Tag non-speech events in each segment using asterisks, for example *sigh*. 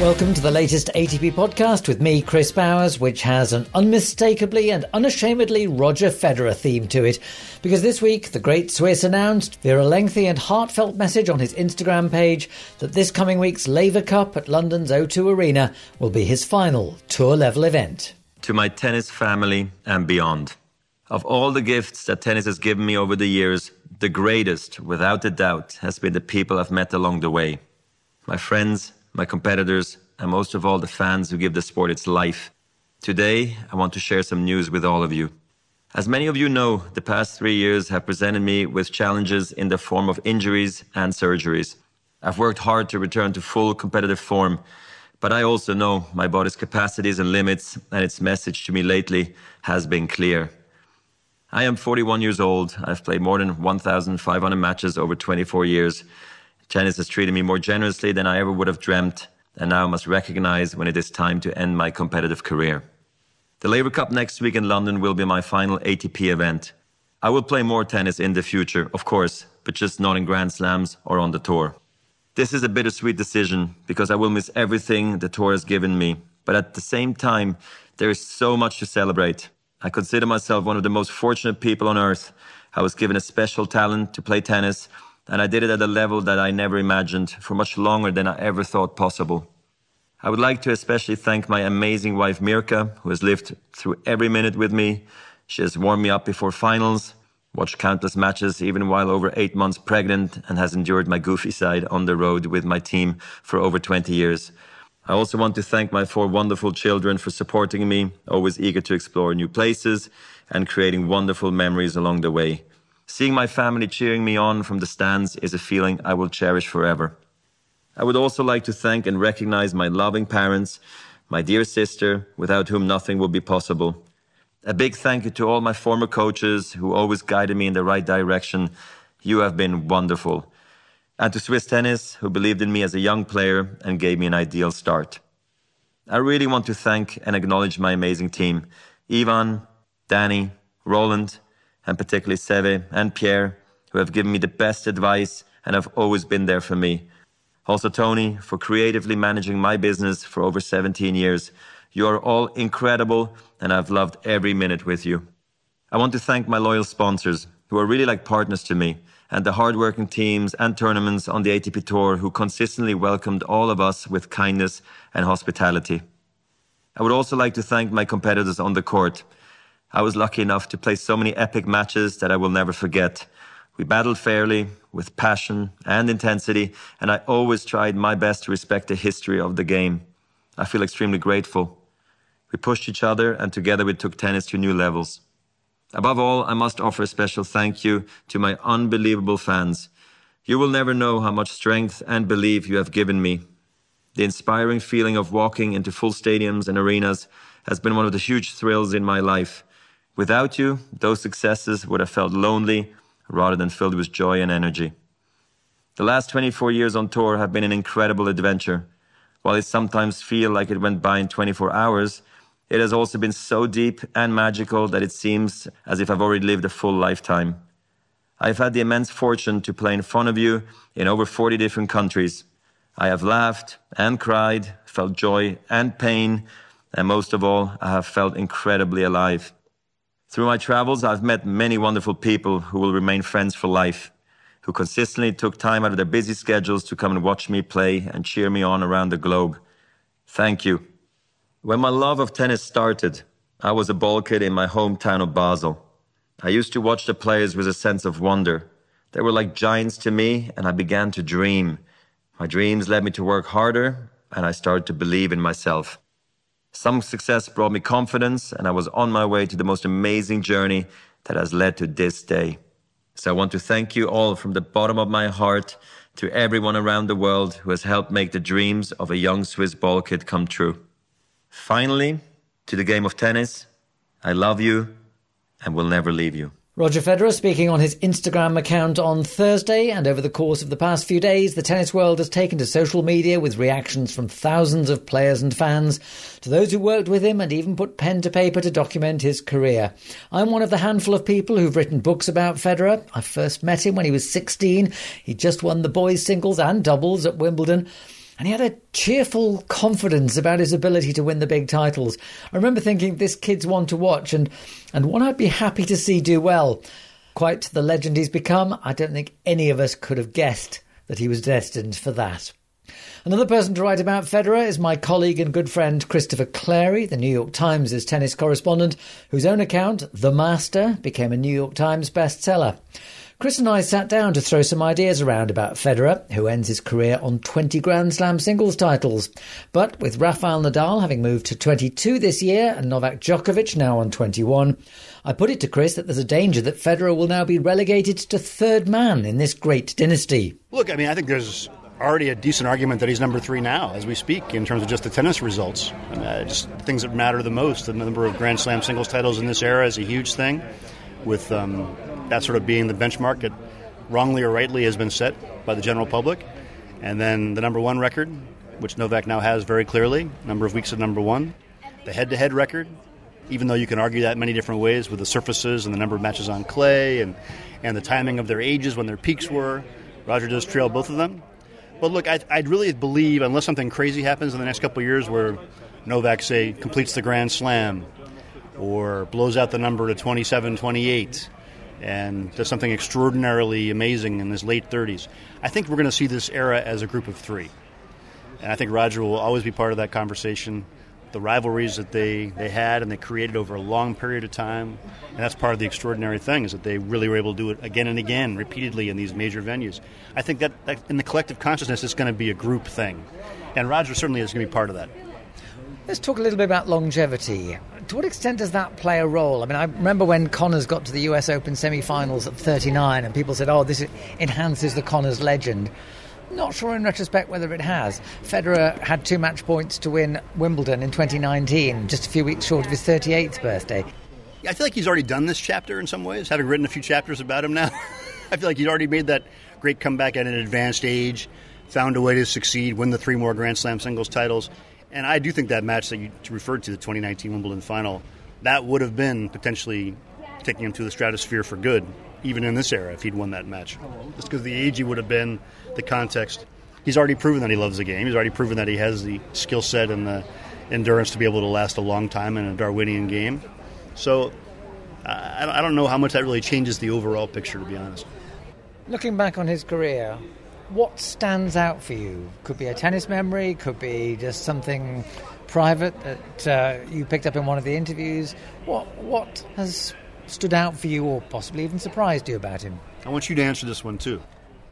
Welcome to the latest ATP podcast with me, Chris Bowers, which has an unmistakably and unashamedly Roger Federer theme to it. Because this week, the great Swiss announced via a lengthy and heartfelt message on his Instagram page that this coming week's Laver Cup at London's O2 Arena will be his final tour level event. To my tennis family and beyond. Of all the gifts that tennis has given me over the years, the greatest, without a doubt, has been the people I've met along the way. My friends, my competitors, and most of all the fans who give the sport its life. Today, I want to share some news with all of you. As many of you know, the past three years have presented me with challenges in the form of injuries and surgeries. I've worked hard to return to full competitive form, but I also know my body's capacities and limits, and its message to me lately has been clear. I am 41 years old. I've played more than 1,500 matches over 24 years. Tennis has treated me more generously than I ever would have dreamt, and now I must recognize when it is time to end my competitive career. The Laver Cup next week in London will be my final ATP event. I will play more tennis in the future, of course, but just not in Grand Slams or on the tour. This is a bittersweet decision because I will miss everything the tour has given me, but at the same time, there is so much to celebrate. I consider myself one of the most fortunate people on earth. I was given a special talent to play tennis and I did it at a level that I never imagined for much longer than I ever thought possible. I would like to especially thank my amazing wife Mirka, who has lived through every minute with me. She has warmed me up before finals, watched countless matches even while over eight months pregnant, and has endured my goofy side on the road with my team for over 20 years. I also want to thank my four wonderful children for supporting me, always eager to explore new places and creating wonderful memories along the way. Seeing my family cheering me on from the stands is a feeling I will cherish forever. I would also like to thank and recognize my loving parents, my dear sister, without whom nothing would be possible. A big thank you to all my former coaches who always guided me in the right direction. You have been wonderful. And to Swiss Tennis, who believed in me as a young player and gave me an ideal start. I really want to thank and acknowledge my amazing team Ivan, Danny, Roland, and particularly Seve and Pierre, who have given me the best advice and have always been there for me. Also, Tony, for creatively managing my business for over 17 years. You are all incredible, and I've loved every minute with you. I want to thank my loyal sponsors, who are really like partners to me, and the hardworking teams and tournaments on the ATP Tour who consistently welcomed all of us with kindness and hospitality. I would also like to thank my competitors on the court I was lucky enough to play so many epic matches that I will never forget. We battled fairly, with passion and intensity, and I always tried my best to respect the history of the game. I feel extremely grateful. We pushed each other, and together we took tennis to new levels. Above all, I must offer a special thank you to my unbelievable fans. You will never know how much strength and belief you have given me. The inspiring feeling of walking into full stadiums and arenas has been one of the huge thrills in my life. Without you, those successes would have felt lonely rather than filled with joy and energy. The last 24 years on tour have been an incredible adventure. While it sometimes feels like it went by in 24 hours, it has also been so deep and magical that it seems as if I've already lived a full lifetime. I've had the immense fortune to play in front of you in over 40 different countries. I have laughed and cried, felt joy and pain, and most of all, I have felt incredibly alive. Through my travels, I've met many wonderful people who will remain friends for life, who consistently took time out of their busy schedules to come and watch me play and cheer me on around the globe. Thank you. When my love of tennis started, I was a ball kid in my hometown of Basel. I used to watch the players with a sense of wonder. They were like giants to me, and I began to dream. My dreams led me to work harder, and I started to believe in myself. Some success brought me confidence, and I was on my way to the most amazing journey that has led to this day. So I want to thank you all from the bottom of my heart to everyone around the world who has helped make the dreams of a young Swiss ball kid come true. Finally, to the game of tennis, I love you and will never leave you. Roger Federer speaking on his Instagram account on Thursday, and over the course of the past few days, the tennis world has taken to social media with reactions from thousands of players and fans, to those who worked with him and even put pen to paper to document his career. I'm one of the handful of people who've written books about Federer. I first met him when he was 16. He just won the boys' singles and doubles at Wimbledon. And he had a cheerful confidence about his ability to win the big titles. I remember thinking this kid's one to watch and, and one I'd be happy to see do well. Quite the legend he's become, I don't think any of us could have guessed that he was destined for that. Another person to write about Federer is my colleague and good friend Christopher Clarey, the New York Times' tennis correspondent, whose own account, The Master, became a New York Times bestseller. Chris and I sat down to throw some ideas around about Federer, who ends his career on 20 Grand Slam singles titles. But with Rafael Nadal having moved to 22 this year and Novak Djokovic now on 21, I put it to Chris that there's a danger that Federer will now be relegated to third man in this great dynasty. Look, I mean, I think there's already a decent argument that he's number three now as we speak in terms of just the tennis results. Uh, just things that matter the most. The number of Grand Slam singles titles in this era is a huge thing, with um, that sort of being the benchmark that wrongly or rightly has been set by the general public. And then the number one record, which Novak now has very clearly, number of weeks at number one. The head to head record, even though you can argue that many different ways with the surfaces and the number of matches on clay and, and the timing of their ages when their peaks were. Roger does trail both of them. But look, I'd, I'd really believe, unless something crazy happens in the next couple years where Novak, say, completes the Grand Slam or blows out the number to 27, 28, and does something extraordinarily amazing in his late 30s. I think we're going to see this era as a group of three. And I think Roger will always be part of that conversation. The rivalries that they, they had and they created over a long period of time. And that's part of the extraordinary thing is that they really were able to do it again and again, repeatedly in these major venues. I think that, that in the collective consciousness, it's going to be a group thing. And Roger certainly is going to be part of that. Let's talk a little bit about longevity. To what extent does that play a role? I mean, I remember when Connors got to the US Open semi finals at 39, and people said, oh, this enhances the Connors legend. Not sure in retrospect whether it has. Federer had two match points to win Wimbledon in 2019, just a few weeks short of his 38th birthday. I feel like he's already done this chapter in some ways, having written a few chapters about him now. *laughs* I feel like he's already made that great comeback at an advanced age, found a way to succeed, win the three more Grand Slam singles titles. And I do think that match that you referred to, the 2019 Wimbledon final, that would have been potentially taking him to the stratosphere for good, even in this era, if he'd won that match. Just because the age he would have been, the context. He's already proven that he loves the game. He's already proven that he has the skill set and the endurance to be able to last a long time in a Darwinian game. So I don't know how much that really changes the overall picture, to be honest. Looking back on his career, what stands out for you? Could be a tennis memory, could be just something private that uh, you picked up in one of the interviews. What what has stood out for you, or possibly even surprised you about him? I want you to answer this one too.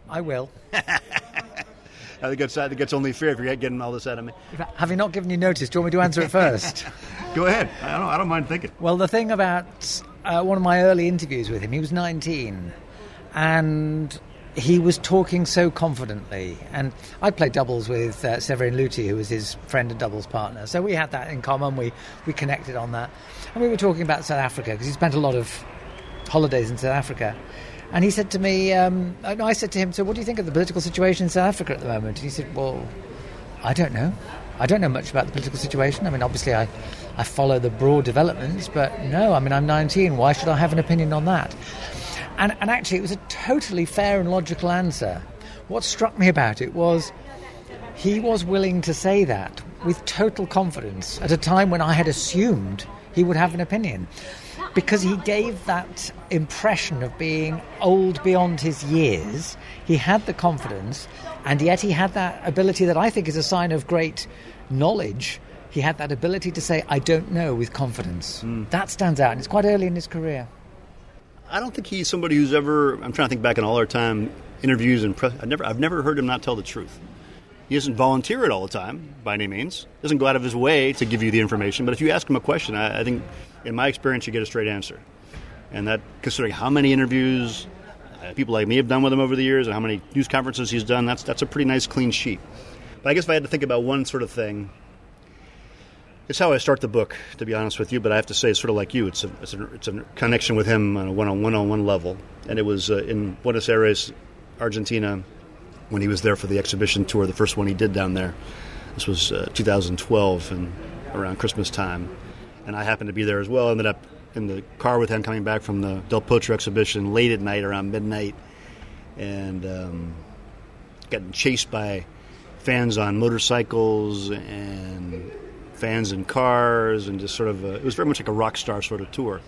I will. *laughs* I think it's I think it's only fair if you're getting all this out of me. Have you not given you notice, do you want me to answer it first? *laughs* Go ahead. I don't I don't mind thinking. Well, the thing about uh, one of my early interviews with him, he was 19, and he was talking so confidently. And I played doubles with uh, Severin Lüthi, who was his friend and doubles partner. So we had that in common. We, we connected on that. And we were talking about South Africa because he spent a lot of holidays in South Africa. And he said to me, um, I said to him, So what do you think of the political situation in South Africa at the moment? And he said, Well, I don't know. I don't know much about the political situation. I mean, obviously, I, I follow the broad developments, but no, I mean, I'm 19. Why should I have an opinion on that? And, and actually, it was a totally fair and logical answer. What struck me about it was he was willing to say that with total confidence at a time when I had assumed he would have an opinion. Because he gave that impression of being old beyond his years, he had the confidence, and yet he had that ability that I think is a sign of great knowledge. He had that ability to say, I don't know, with confidence. Mm. That stands out, and it's quite early in his career. I don't think he's somebody who's ever. I'm trying to think back in all our time interviews and press. I've never, I've never heard him not tell the truth. He doesn't volunteer it all the time by any means. Doesn't go out of his way to give you the information. But if you ask him a question, I, I think, in my experience, you get a straight answer. And that, considering how many interviews uh, people like me have done with him over the years, and how many news conferences he's done, that's that's a pretty nice, clean sheet. But I guess if I had to think about one sort of thing it's how I start the book, to be honest with you. But I have to say, it's sort of like you. It's a, it's a, it's a connection with him on a one-on-one on one level. And it was uh, in Buenos Aires, Argentina, when he was there for the exhibition tour, the first one he did down there. This was uh, 2012 and around Christmas time, and I happened to be there as well. Ended up in the car with him coming back from the Del Potro exhibition late at night, around midnight, and um, getting chased by fans on motorcycles and fans and cars, and just sort of a, it was very much like a rock star sort of tour.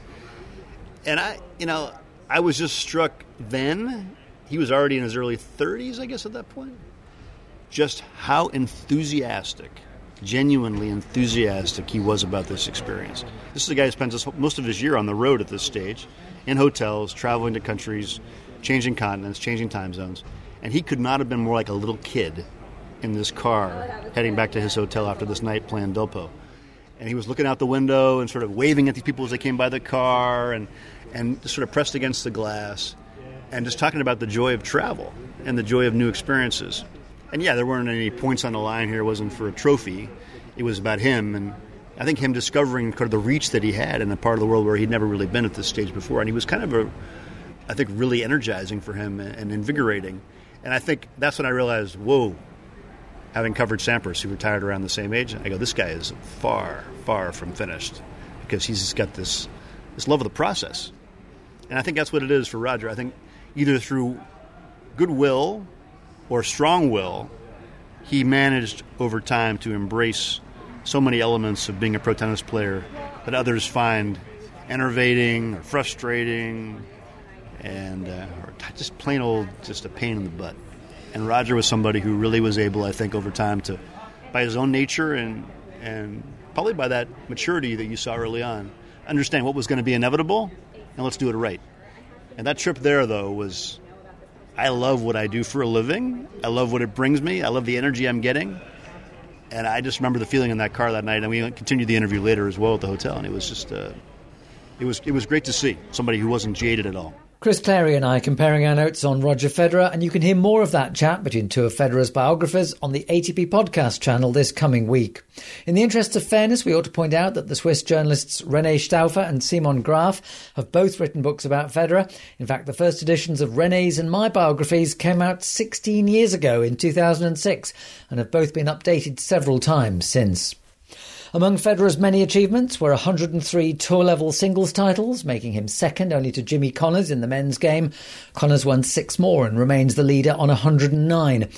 And I, you know, I was just struck then. He was already in his early 30s, I guess, at that point. Just how enthusiastic, genuinely enthusiastic he was about this experience. This is a guy who spends most of his year on the road at this stage, in hotels, traveling to countries, changing continents, changing time zones. And he could not have been more like a little kid in this car heading back to his hotel after this night playing Delpo. And he was looking out the window and sort of waving at these people as they came by the car and, and sort of pressed against the glass and just talking about the joy of travel and the joy of new experiences. And yeah, there weren't any points on the line here. It wasn't for a trophy. It was about him and I think him discovering kind of the reach that he had in a part of the world where he'd never really been at this stage before. And he was kind of a, I think, really energizing for him and invigorating. And I think that's when I realized, whoa, having covered Sampras, who retired around the same age, I go, this guy is far, far from finished because he's got this, this love of the process. And I think that's what it is for Roger. I think either through goodwill or strong will, he managed over time to embrace so many elements of being a pro tennis player that others find enervating or frustrating and uh, or just plain old just a pain in the butt. And Roger was somebody who really was able, I think, over time to, by his own nature and and probably by that maturity that you saw early on, understand what was going to be inevitable, and let's do it right. And that trip there, though, was I love what I do for a living. I love what it brings me. I love the energy I'm getting. And I just remember the feeling in that car that night. And we continued the interview later as well at the hotel. And it was just, uh, it was it was great to see somebody who wasn't jaded at all. Chris Clarey and I comparing our notes on Roger Federer, and you can hear more of that chat between two of Federer's biographers on the ATP podcast channel this coming week. In the interests of fairness, we ought to point out that the Swiss journalists René Stauffer and Simon Graf have both written books about Federer. In fact, the first editions of René's and my biographies came out 16 years ago in 2006 and have both been updated several times since. Among Federer's many achievements were 103 tour level singles titles, making him second only to Jimmy Connors in the men's game. Connors won six more and remains the leader on 109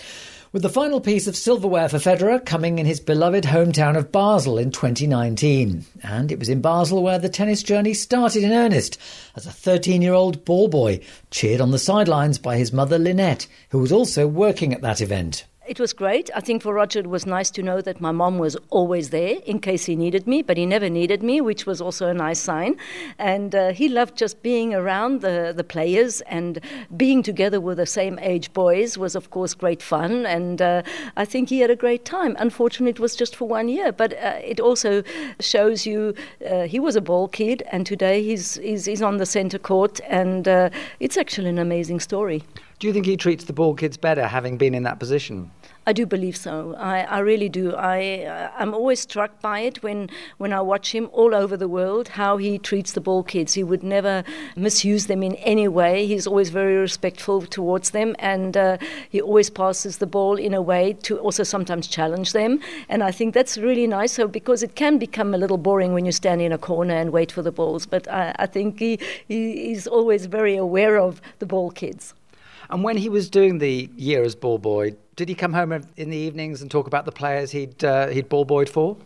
with the final piece of silverware for Federer coming in his beloved hometown of Basel in 2019. And it was in Basel where the tennis journey started in earnest, as a 13 year old ball boy, cheered on the sidelines by his mother Lynette, who was also working at that event. It was great. I think for Roger it was nice to know that my mom was always there in case he needed me, but he never needed me, which was also a nice sign. And uh, he loved just being around the, the players and being together with the same age boys was, of course, great fun. And uh, I think he had a great time. Unfortunately, it was just for one year, but uh, it also shows you uh, he was a ball kid, and today he's, he's, he's on the center court, and uh, it's actually an amazing story. Do you think he treats the ball kids better having been in that position? I do believe so. I, I really do. I, uh, I'm always struck by it when, when I watch him all over the world, how he treats the ball kids. He would never misuse them in any way. He's always very respectful towards them, and uh, he always passes the ball in a way to also sometimes challenge them. And I think that's really nice, so because it can become a little boring when you stand in a corner and wait for the balls. But I, I think he, he, he's always very aware of the ball kids. And when he was doing the year as ball boy, did he come home in the evenings and talk about the players he'd uh, he'd ball boyed for?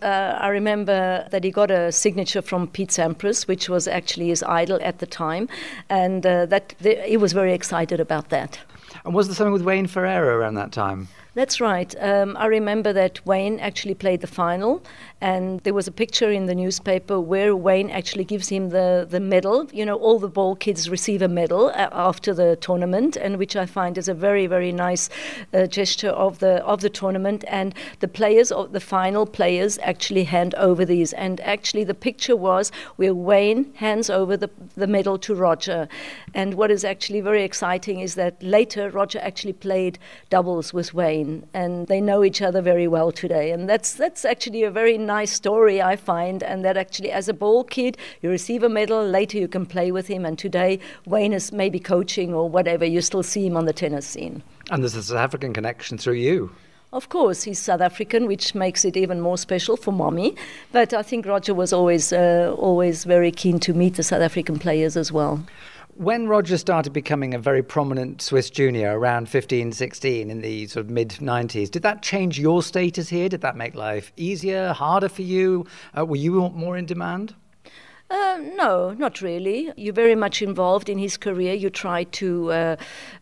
Uh, I remember that he got a signature from Pete Sampras, which was actually his idol at the time, and uh, that the, he was very excited about that. And was there something with Wayne Ferreira around that time? That's right. Um, I remember that Wayne actually played the final, and there was a picture in the newspaper where Wayne actually gives him the, the medal. You know, all the ball kids receive a medal uh, after the tournament, and which I find is a very, very nice uh, gesture of the of the tournament. And the players of the final players actually hand over these. And actually, the picture was where Wayne hands over the, the medal to Roger. And what is actually very exciting is that later Roger actually played doubles with Wayne and they know each other very well today. And that's that's actually a very nice story I find, and that actually as a ball kid you receive a medal, later you can play with him, and today Wayne is maybe coaching or whatever, you still see him on the tennis scene. And there's a South African connection through you. Of course, he's South African, which makes it even more special for mommy. But I think Roger was always, uh, always very keen to meet the South African players as well. When Roger started becoming a very prominent Swiss junior around 15, 16 in the sort of mid 90s, did that change your status here? Did that make life easier, harder for you? Uh, were you more in demand? Uh, no, not really. You're very much involved in his career. You try to uh,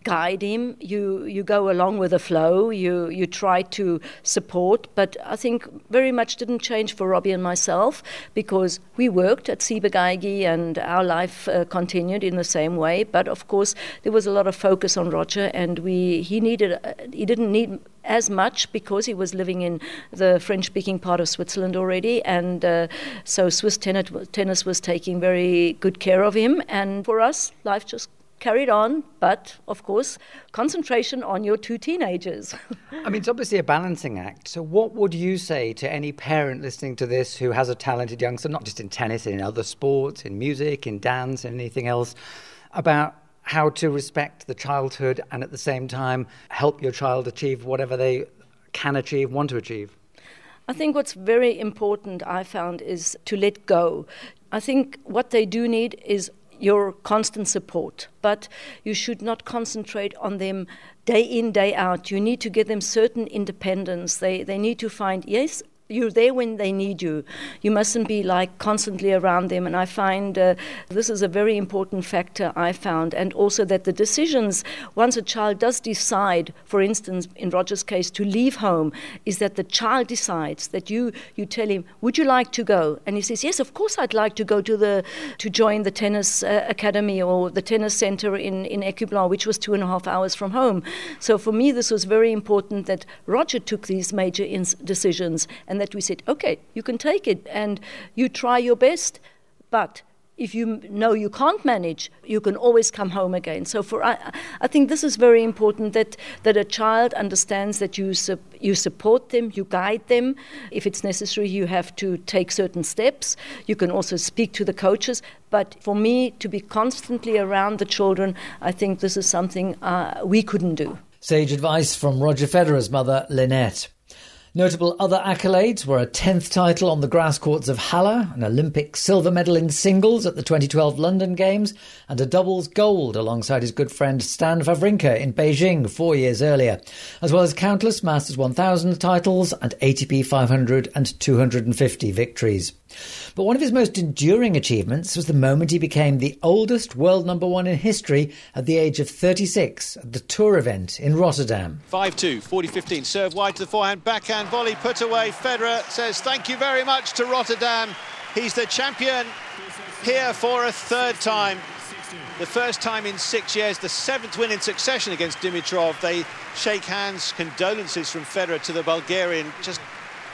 guide him. You you go along with the flow. You you try to support. But I think very much didn't change for Robbie and myself because we worked at Ciba and our life uh, continued in the same way. But of course, there was a lot of focus on Roger, and we he needed uh, he didn't need as much because he was living in the French speaking part of Switzerland already. And uh, so Swiss tennis, tennis was taking very good care of him. And for us, life just carried on, but of course, concentration on your two teenagers. *laughs* I mean, it's obviously a balancing act. So, what would you say to any parent listening to this who has a talented youngster, not just in tennis, in other sports, in music, in dance, in anything else, about how to respect the childhood and at the same time help your child achieve whatever they can achieve, want to achieve? I think what's very important, I found, is to let go. I think what they do need is your constant support, but you should not concentrate on them day in, day out. You need to give them certain independence. They, they need to find, yes, you're there when they need you. You mustn't be like constantly around them. And I find uh, this is a very important factor I found. And also that the decisions, once a child does decide, for instance, in Roger's case, to leave home, is that the child decides that you, you tell him, would you like to go? And he says, yes, of course I'd like to go to the, to join the tennis uh, academy or the tennis center in, in Ecublens, which was two and a half hours from home. So for me, this was very important that Roger took these major decisions. And and that we said, okay, you can take it and you try your best, but if you know you can't manage, you can always come home again. So for I, I think this is very important that, that a child understands that you su- you support them, you guide them. If it's necessary, you have to take certain steps. You can also speak to the coaches. But for me, to be constantly around the children, I think this is something uh, we couldn't do. Sage advice from Roger Federer's mother, Lynette. Notable other accolades were a 10th title on the grass courts of Halle, an Olympic silver medal in singles at the 2012 London Games, and a doubles gold alongside his good friend Stan Wawrinka in Beijing four years earlier, as well as countless Masters 1000 titles and ATP 500 and 250 victories. But one of his most enduring achievements was the moment he became the oldest world number one in history at the age of 36 at the Tour event in Rotterdam. 5 2, 40 15. Serve wide to the forehand, backhand volley put away. Federer says thank you very much to Rotterdam. He's the champion here for a third time. The first time in six years, the seventh win in succession against Dimitrov. They shake hands, condolences from Federer to the Bulgarian. Just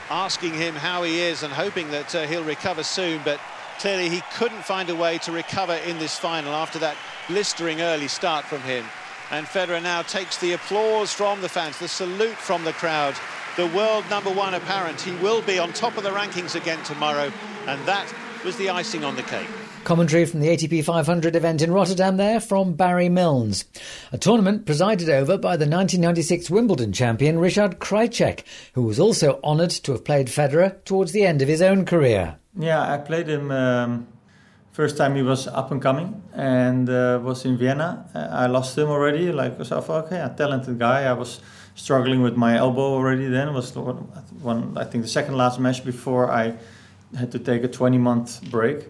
asking him how he is and hoping that uh, he'll recover soon. But clearly he couldn't find a way to recover in this final after that blistering early start from him. And Federer now takes the applause from the fans, the salute from the crowd. The world number one apparent. He will be on top of the rankings again tomorrow. And that was the icing on the cake. Commentary from the ATP 500 event in Rotterdam there from Barry Milnes. A tournament presided over by the 1996 Wimbledon champion Richard Krajicek, who was also honoured to have played Federer towards the end of his own career. Yeah, I played him um, first time he was up and coming and uh, was in Vienna. Uh, I lost him already, like I thought, okay, a talented guy. I was struggling with my elbow already then. It was one, I think the second last match before I had to take a 20 month break.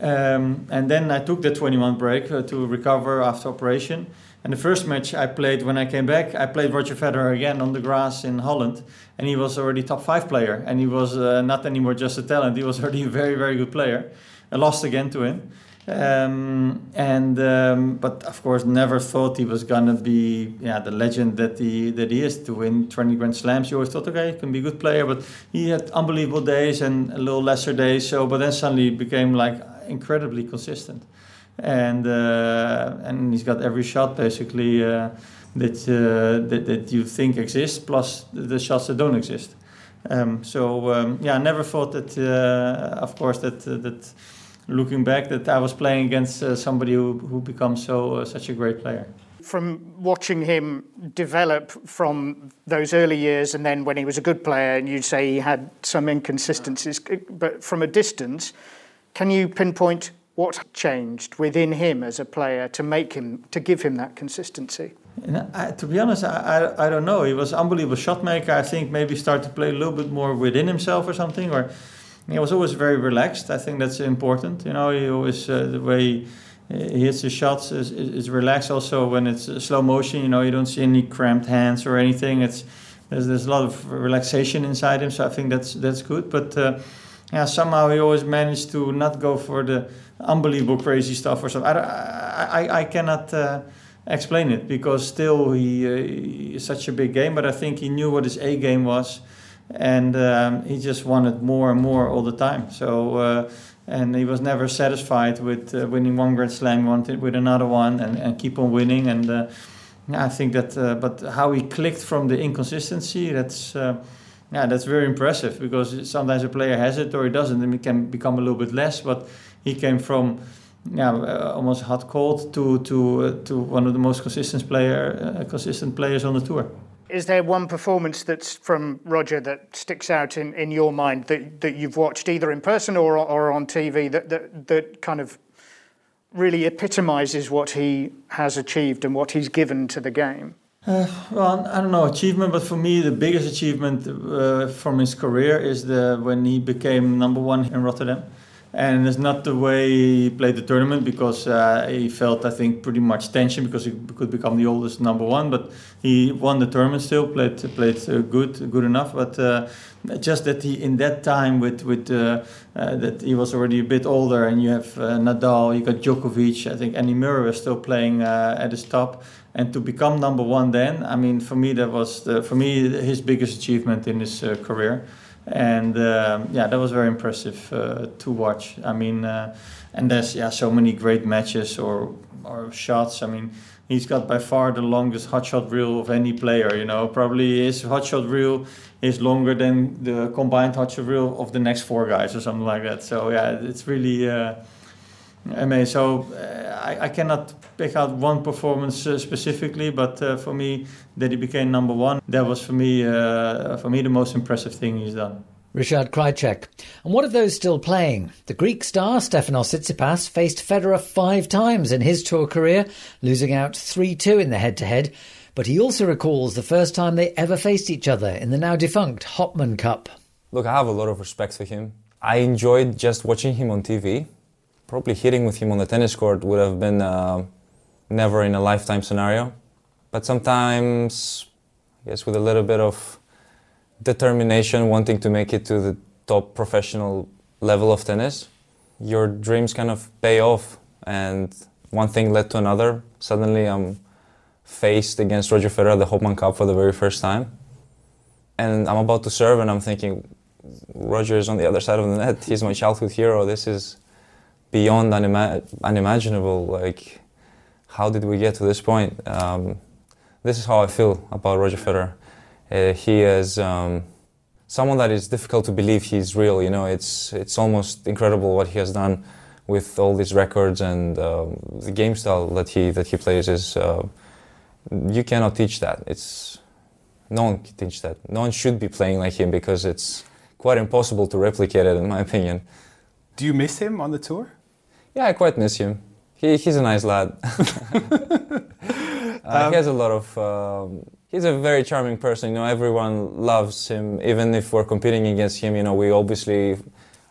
Um, and then I took the 20 month break uh, to recover after operation. And the first match I played when I came back, I played Roger Federer again on the grass in Holland, and he was already top five player, and he was uh, not anymore just a talent. He was already a very very good player. I lost again to him, um, and um, but of course never thought he was gonna be yeah the legend that he that he is to win 20 Grand Slams. You always thought okay he can be a good player, but he had unbelievable days and a little lesser days. So but then suddenly became like incredibly consistent, and uh, and he's got every shot basically uh, that, uh, that that you think exists, plus the shots that don't exist. Um, so um, yeah, I never thought that. Uh, of course, that uh, that looking back, that I was playing against uh, somebody who who becomes so such a great player from watching him develop from those early years and then when he was a good player and you'd say he had some inconsistencies but from a distance can you pinpoint What changed within him as a player to make him to give him that consistency? I, to be honest, I, I, I, don't know. He was unbelievable shot maker. I think maybe start to play a little bit more within himself or something. Or he was always very relaxed. I think that's important. You know, he always uh, the way he hits his shots is, is, is, relaxed. Also, when it's slow motion, you know, you don't see any cramped hands or anything. It's there's, there's a lot of relaxation inside him. So I think that's that's good. But uh, yeah, somehow he always managed to not go for the unbelievable crazy stuff or something. I, I, I cannot. Uh, explain it because still he, uh, he, is such a big game. But I think he knew what his A game was, and um, he just wanted more and more all the time. So. Uh, and he was never satisfied with uh, winning one Grand Slam. He wanted with another one and, and keep on winning. And uh, I think that, uh, but how he clicked from the inconsistency, that's uh, yeah, that's very impressive because sometimes a player has it or he doesn't, and it can become a little bit less. But he came from yeah, uh, almost hot cold to to uh, to one of the most consistent player consistent players on the tour. Is there one performance that's from Roger that sticks out in, in your mind that, that you've watched either in person or, or on TV that, that, that kind of really epitomises what he has achieved and what he's given to the game? Uh, well, I don't know achievement, but for me, the biggest achievement uh, from his career is the when he became number one in Rotterdam and it's not the way he played the tournament because uh, he felt I think pretty much tension because he could become the oldest number one. But he won the tournament still, played played uh, good, good enough. But uh, just that he in that time with with uh, uh, that he was already a bit older, and you have Nadal, you got Djokovic. I think Andy Murray was still playing at his top. And to become number one then, I mean, for me that was the, for me his biggest achievement in his career and um, yeah, that was very impressive uh, to watch. I mean, uh, and there's yeah so many great matches or or shots. I mean, he's got by far the longest hot shot reel of any player. You know, probably his hot shot reel is longer than the combined hot shot reel of the next four guys or something like that. So yeah, it's really. Uh, amazing. So uh, I, I cannot pick out one performance uh, specifically, but uh, for me, that he became number one, that was for me uh, for me the most impressive thing he's done. Richard Krajicek. And what of those still playing? The Greek star Stefanos Tsitsipas faced Federer five times in his tour career, losing out 3-2 in the head-to-head. But he also recalls the first time they ever faced each other in the now defunct Hopman Cup. Look, I have a lot of respect for him. I enjoyed just watching him on TV. Probably hitting with him on the tennis court would have been never in a lifetime scenario. But sometimes, I guess, with a little bit of determination, wanting to make it to the top professional level of tennis, your dreams kind of pay off. And one thing led to another. Suddenly, I'm faced against Roger Federer at the Hopman Cup for the very first time. And I'm about to serve, and I'm thinking, Roger is on the other side of the net. He's my childhood hero. This is beyond unima- unimaginable. Like, how did we get to this point? Um, this is how I feel about Roger Federer. Uh, he is um, someone that is difficult to believe he's real. You know, it's it's almost incredible what he has done with all these records and um, the game style that he that he plays is. Uh, you cannot teach that. It's no one can teach that. No one should be playing like him because it's quite impossible to replicate it, in my opinion. Do you miss him on the tour? Yeah, I quite miss him. He, he's a nice lad. *laughs* uh, um, he has a lot of. Um, he's a very charming person. You know, everyone loves him. Even if we're competing against him, you know, we obviously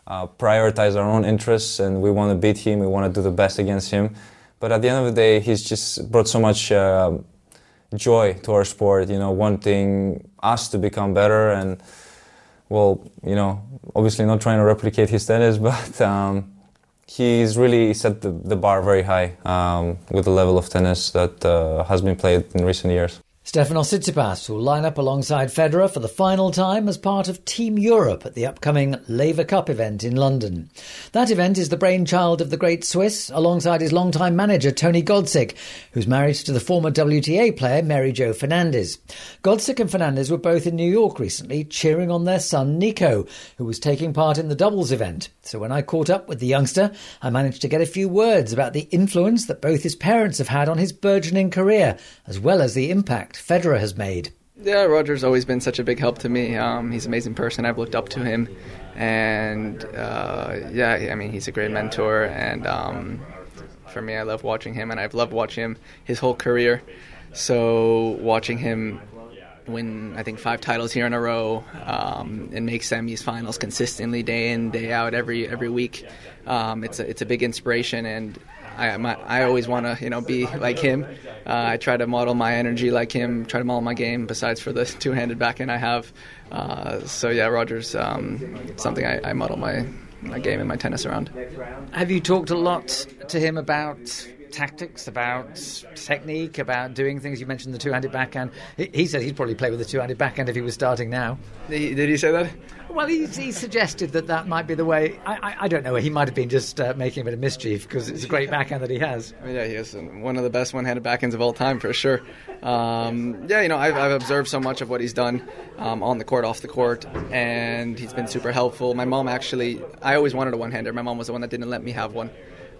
uh, prioritize our own interests and we want to beat him. We want to do the best against him. But at the end of the day, he's just brought so much uh, joy to our sport. You know, wanting us to become better and well, you know, obviously not trying to replicate his tennis, *laughs* but. Um, he's really set the, the bar very high um, with the level of tennis that uh, has been played in recent years. Stefanos Tsitsipas will line up alongside Federer for the final time as part of Team Europe at the upcoming Laver Cup event in London. That event is the brainchild of the great Swiss alongside his longtime manager Tony Godsick, who's married to the former WTA player Mary Jo Fernandez. Godsick and Fernandez were both in New York recently cheering on their son Nico, who was taking part in the doubles event. So when I caught up with the youngster, I managed to get a few words about the influence that both his parents have had on his burgeoning career, as well as the impact Federer has made. Yeah, Roger's always been such a big help to me. Um, he's an amazing person. I've looked up to him, and uh, yeah, I mean, he's a great mentor. And um, for me, I love watching him, and I've loved watching him his whole career. So watching him win, I think, five titles here in a row, um, and make semis, finals consistently, day in, day out, every every week. Um, it's a, it's a big inspiration, and I, my, I always want to you know be like him. Uh, I try to model my energy like him. Try to model my game. Besides for the *laughs* two-handed backhand I have, uh, so yeah, Rogers um, something I, I model my my game and my tennis around. Have you talked a lot to him about tactics, about technique, about doing things. You mentioned the two-handed backhand. He, he said he'd probably play with the two-handed backhand if he was starting now. Did he, did he say that? Well, he, he, suggested that that might be the way. I, I, I don't know. He might have been just uh, making a bit of mischief because it's a great backhand that he has. Yeah, he is one of the best one-handed backhands of all time for sure. Um, yeah, you know, I've, I've, observed so much of what he's done um, on the court, off the court, and he's been super helpful. My mom actually, I always wanted a one-hander. My mom was the one that didn't let me have one.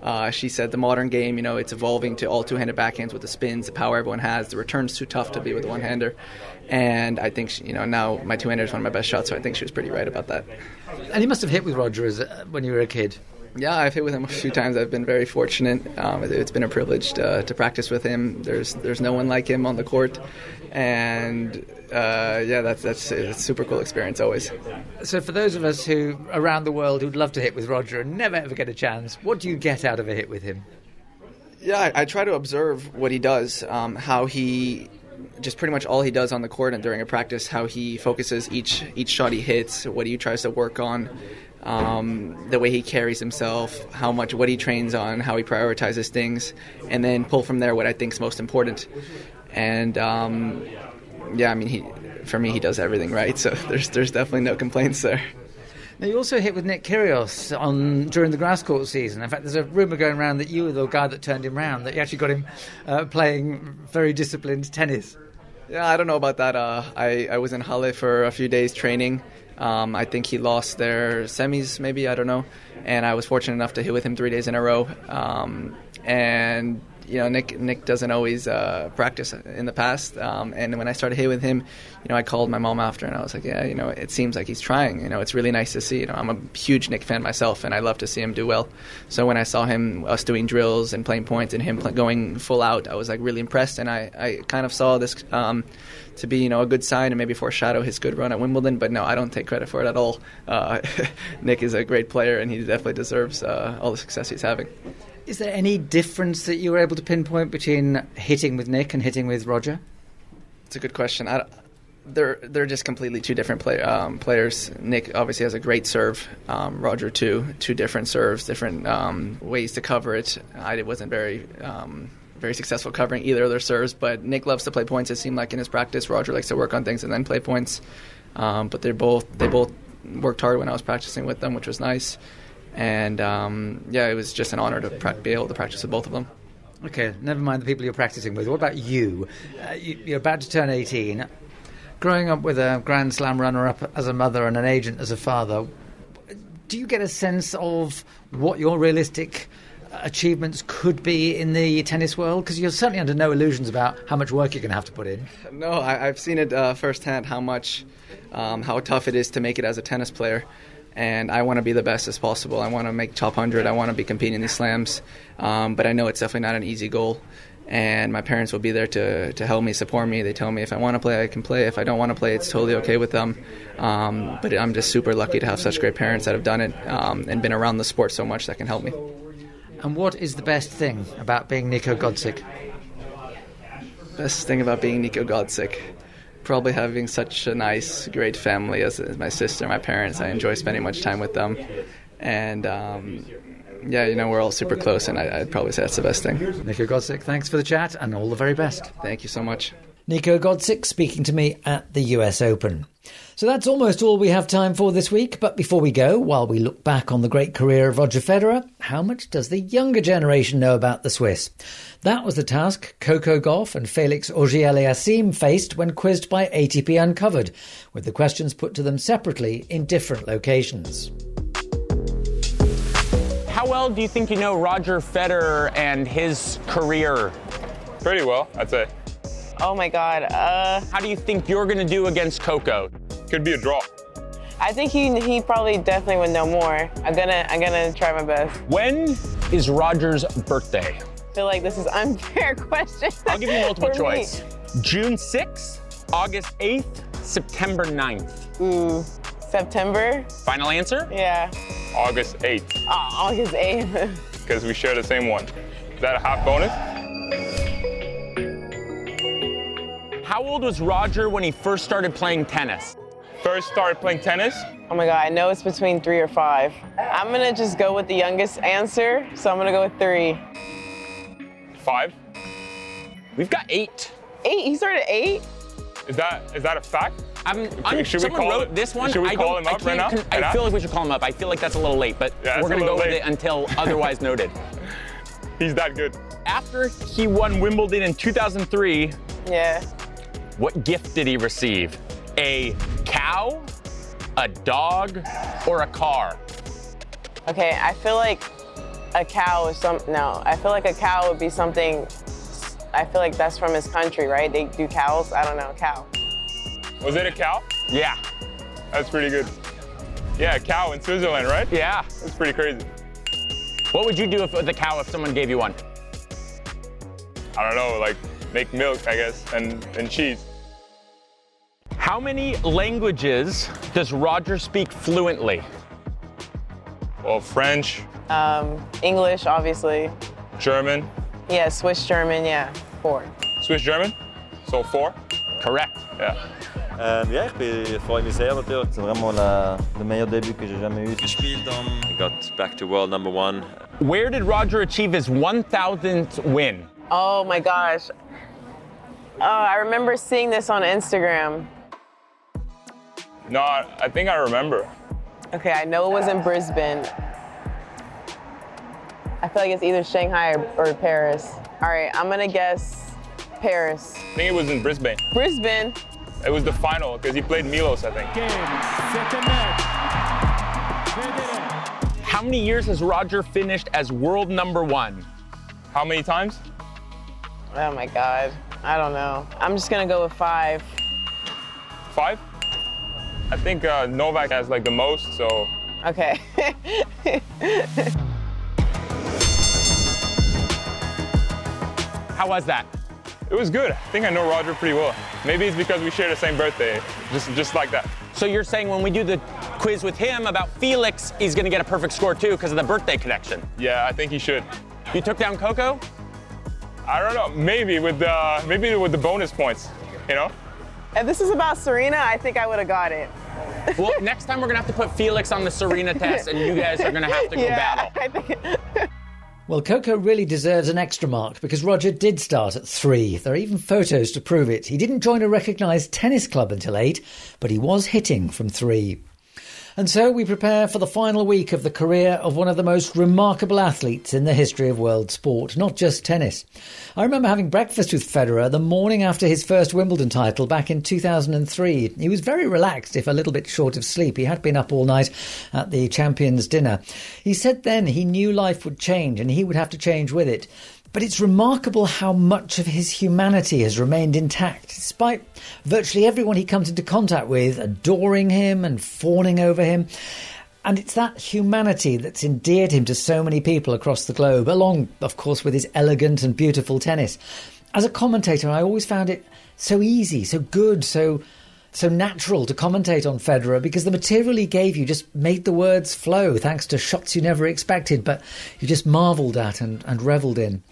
Uh, she said the modern game, you know, it's evolving to all two-handed backhands with the spins, the power everyone has. The return's too tough to be with a one-hander, and I think she, you know now my two-hander is one of my best shots. So I think she was pretty right about that. And you must have hit with Roger as, uh, when you were a kid. Yeah, I've hit with him a few times. I've been very fortunate. Um, it's been a privilege to, to, practice with him. There's there's no one like him on the court, and uh, yeah, that's that's a super cool experience always. So for those of us who around the world who'd love to hit with Roger and never ever get a chance, what do you get out of a hit with him? Yeah, I, I try to observe what he does, um, how he just pretty much all he does on the court and during a practice, how he focuses each each shot he hits, what he tries to work on, um, the way he carries himself, how much what he trains on, how he prioritizes things, and then pull from there what I think is most important. And um, yeah, I mean, he for me he does everything right, so *laughs* there's there's definitely no complaints there. Now you also hit with Nick Kyrgios on during the grass court season. In fact, there's a rumor going around that you were the guy that turned him round. That you actually got him uh, playing very disciplined tennis. Yeah, I don't know about that. Uh, I I was in Halle for a few days training. Um, I think he lost their semis, maybe I don't know. And I was fortunate enough to hit with him three days in a row. Um, and you know, Nick Nick doesn't always uh, practice in the past. Um, and when I started hitting with him, you know, I called my mom after, and I was like, yeah, you know, it seems like he's trying. You know, it's really nice to see. You know, I'm a huge Nick fan myself, and I love to see him do well. So when I saw him, us doing drills and playing points, and him going full out, I was like really impressed, and I, I kind of saw this. Um, to be, you know, a good sign and maybe foreshadow his good run at Wimbledon, but no, I don't take credit for it at all. Uh, *laughs* Nick is a great player, and he definitely deserves uh, all the success he's having. Is there any difference that you were able to pinpoint between hitting with Nick and hitting with Roger? It's a good question. I, they're they're just completely two different play, um, players. Nick obviously has a great serve. Um, Roger too. Two different serves, different um, ways to cover it. I wasn't very um, very successful covering either of their serves, but Nick loves to play points. It seemed like in his practice, Roger likes to work on things and then play points. Um, but they're both they both worked hard when I was practicing with them, which was nice and um, yeah, it was just an honor to pra- be able to practice with both of them. Okay, never mind the people you're practicing with. What about you? Uh, you are about to turn 18. Growing up with a Grand Slam runner up as a mother and an agent as a father, do you get a sense of what your realistic achievements could be in the tennis world? Because you're certainly under no illusions about how much work you're going to have to put in. No, I, have seen it uh, firsthand how much, um, how tough it is to make it as a tennis player and I want to be the best as possible. I want to make top 100. I want to be competing in these slams. Um, but I know it's definitely not an easy goal. And my parents will be there to, to help me, support me. They tell me if I want to play, I can play. If I don't want to play, it's totally okay with them. Um, but I'm just super lucky to have such great parents that have done it um, and been around the sport so much that can help me. And what is the best thing about being Nico Godsick? Best thing about being Nico Godsick probably having such a nice, great family as, as my sister, my parents. I enjoy spending much time with them, and um, yeah, you know, we're all super close, and I, would probably say that's the best thing. Nico Godsick, thanks for the chat, and all the very best. Thank you so much. Nico Godsick speaking to me at the US Open. So that's almost all we have time for this week. But before we go, while we look back on the great career of Roger Federer, how much does the younger generation know about the Swiss? That was the task Coco Gauff and Felix Auger-Aliassime faced when quizzed by ATP Uncovered, with the questions put to them separately in different locations. How well do you think you know Roger Federer and his career? Pretty well, I'd say. Oh my God. Uh, How do you think you're going to do against Coco? Could be a draw. I think he he probably definitely would know more. I'm gonna I'm gonna try my best. When is Roger's birthday? I feel like this is *laughs* unfair question. I'll give you multiple me. choice. June 6th, August 8th, September 9th. Ooh, September? Final answer? Yeah. August 8th, Oh, August 8th. *laughs* because we share the same one. Is that a half bonus? How old was Roger when he first started playing tennis? First started playing tennis? Oh my God, I know it's between three or five. I'm gonna just go with the youngest answer, so I'm gonna go with three. Five? We've got eight. Eight? He started at eight? Is that is that a fact? I'm, Should- I'm, should we call wrote it- this one. should we I call him up right now? I Right feel like we should call him up. I feel like that's a little late, but Yeah, we're gonna go little with it until *laughs* otherwise noted. He's that good. After he won Wimbledon in 2003, Yeah. What gift did he receive? A cow, a dog, or a car? Okay, I feel like a cow is some. No, I feel like a cow would be something. I feel like that's from his country, right? They do cows. I don't know, cow. Was it a cow? Yeah. That's pretty good. Yeah, a cow in Switzerland, right? Yeah. That's pretty crazy. What would you do if with a cow if someone gave you one? I don't know, like make milk, I guess, and, and cheese. How many languages does Roger speak fluently? Well, French, Um, English, obviously. German, Yeah, Swiss German. Yeah, four. Swiss German. So four. Correct. Yeah. Ähm, ja, ich, bin, ich freue mich sehr natürlich. C'est vraiment la, le meilleur début que j'ai jamais eu. Gespielt I got back to world number one. Where did Roger achieve his 1000th win? Oh my gosh. Oh, I remember seeing this on Instagram. No, I I think I remember. Okay, I know it was in Brisbane. I feel like it's either Shanghai or, or Paris. All right, I'm gonna guess Paris. I think it was in Brisbane. Brisbane. It was the final because he played Milos, I think. How many years has Roger finished as world number one? How many times? Oh my God. I don't know. I'm just gonna go with five. Five? I think uh, Novak has like the most, so Okay. How was that? it was good. I think I know Roger pretty well. Maybe it's because we share the same birthday, just just like that. So you're saying when we do the quiz with him about Felix, he's going to get a perfect score too because of the birthday connection. Yeah, I think he should. You took down Coco? I don't know. Maybe with the maybe with the bonus points, you know. if this is about Serena, I think I would have got it. *laughs* Well, next time we're going to have to put Felix on the Serena test and you guys are going to have to go yeah, battle. I think. *laughs* Well, Coco really deserves an extra mark because Roger did start at three. There are even photos to prove it. He didn't join a recognised tennis club until eight, but he was hitting from three. And so we prepare for the final week of the career of one of the most remarkable athletes in the history of world sport, not just tennis. I remember having breakfast with Federer the morning after his first Wimbledon title back in 2003. He was very relaxed, if a little bit short of sleep. He had been up all night at the Champions Dinner. He said then he knew life would change and he would have to change with it. But it's remarkable how much of his humanity has remained intact, despite virtually everyone he comes into contact with adoring him and fawning over him. And it's that humanity that's endeared him to so many people across the globe, along, of course, with his elegant and beautiful tennis. As a commentator, I always found it so easy, so good, so so natural to commentate on Federer because the material he gave you just made the words flow thanks to shots you never expected, but you just marvelled at and, and revelled in.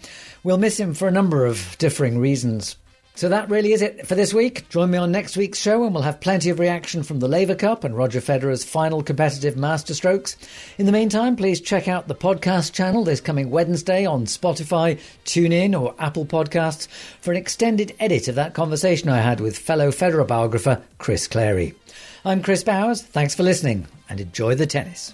We'll miss him for a number of differing reasons. So that really is it for this week. Join me on next week's show and we'll have plenty of reaction from the Laver Cup and Roger Federer's final competitive masterstrokes. In the meantime, please check out the podcast channel this coming Wednesday on Spotify, TuneIn or Apple Podcasts for an extended edit of that conversation I had with fellow Federer biographer Chris Clarey. I'm Chris Bowers. Thanks for listening and enjoy the tennis.